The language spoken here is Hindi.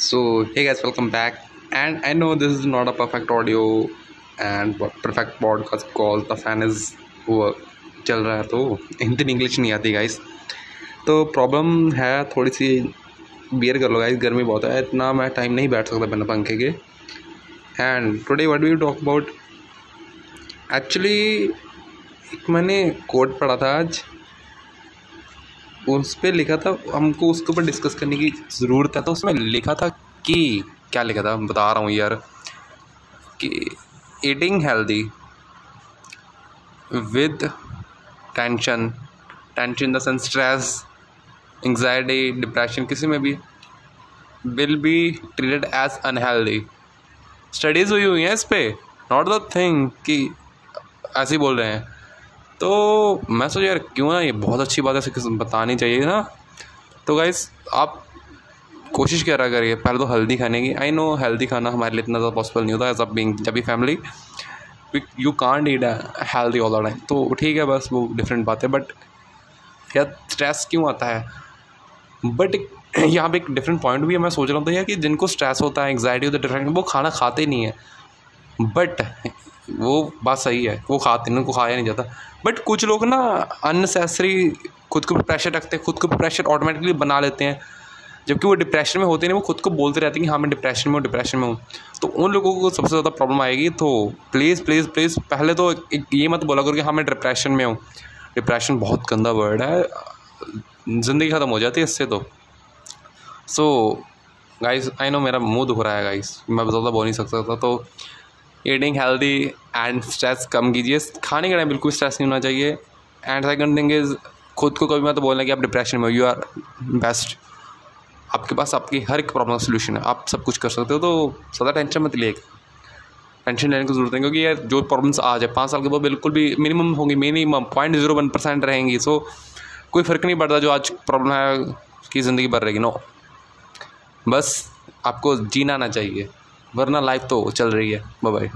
so, hey guys, welcome back. And i know this is not a perfect audio and perfect podcast call the fan is वो चल रहा है तो हिंदी इंग्लिश नहीं आती गाइस तो प्रॉब्लम है थोड़ी सी बियर कर लो गाइस गर्मी बहुत है, इतना मैं टाइम नहीं बैठ सकता बिना पंखे के. And today what we talk about actually एक मैंने कोड पढ़ा था आज. उस पर लिखा था, हमको उसके ऊपर डिस्कस करने की ज़रूरत है तो उसमें लिखा था कि, क्या लिखा था, बता रहा हूँ यार, कि eating healthy with tension tension in the sense stress anxiety depression किसी में भी will be treated as unhealthy studies हुई हुई हैं इस पर नॉट द थिंग कि ऐसे ही बोल रहे हैं। तो मैं सोचा, यार, क्यों ना ये बहुत अच्छी बात है बतानी चाहिए ना? तो गाइस आप कोशिश करा करिए, पहले तो हेल्दी खाने की। आई नो हेल्दी खाना हमारे लिए इतना ज़्यादा पॉसिबल नहीं होता एज अ बिंग जब भी family you can't eat healthy all the तो ठीक है, बस वो डिफरेंट बात है बट यार स्ट्रेस क्यों आता है? बट यहाँ पे एक डिफरेंट पॉइंट भी है, मैं सोच रहा था यार कि जिनको स्ट्रेस होता है एंगजाइटी होता है डिफरेंट वो खाना खाते नहीं है। बट वो बात सही है। वो खाते उनको खाया नहीं जाता। बट कुछ लोग ना अननेसेसरी खुद को प्रेशर रखते हैं, खुद को प्रेशर ऑटोमेटिकली बना लेते हैं। जबकि वो डिप्रेशन में होते हैं वो खुद को बोलते रहते हैं कि हाँ मैं डिप्रेशन में हूँ डिप्रेशन में हूँ। तो उन लोगों को सबसे ज़्यादा प्रॉब्लम आएगी तो प्लीज़ प्लीज़ प्लीज़ पहले तो एक ये मत बोला करो कि हाँ मैं डिप्रेशन में हूँ। डिप्रेशन बहुत गंदा वर्ड है। ज़िंदगी ख़त्म हो जाती है इससे तो। सो गाइस आई नो मेरा मुँह दुख रहा है गाइस मैं ज़्यादा बोल नहीं सकता था तो ईटिंग हेल्दी एंड स्ट्रेस कम कीजिए। खाने के टाइम बिल्कुल स्ट्रेस नहीं होना चाहिए। एंड सेकंड थिंग इज़ खुद को कभी मत बोलना कि आप डिप्रेशन में हो। यू आर बेस्ट आपके पास आपकी हर एक प्रॉब्लम का सोल्यूशन है। आप सब कुछ कर सकते हो तो ज़्यादा टेंशन मत लिए टेंशन लेने की ज़रूरत नहीं, क्योंकि यार जो प्रॉब्लम्स आ जाए पाँच साल के बाद बिल्कुल भी मिनिमम होंगी। Minimum point zero one percent रहेंगी। सो कोई फ़र्क नहीं पड़ता जो आज प्रॉब्लम है कि ज़िंदगी भर रहेगी। नो बस आपको जीना आना चाहिए। वरना लाइफ तो चल रही है। बाय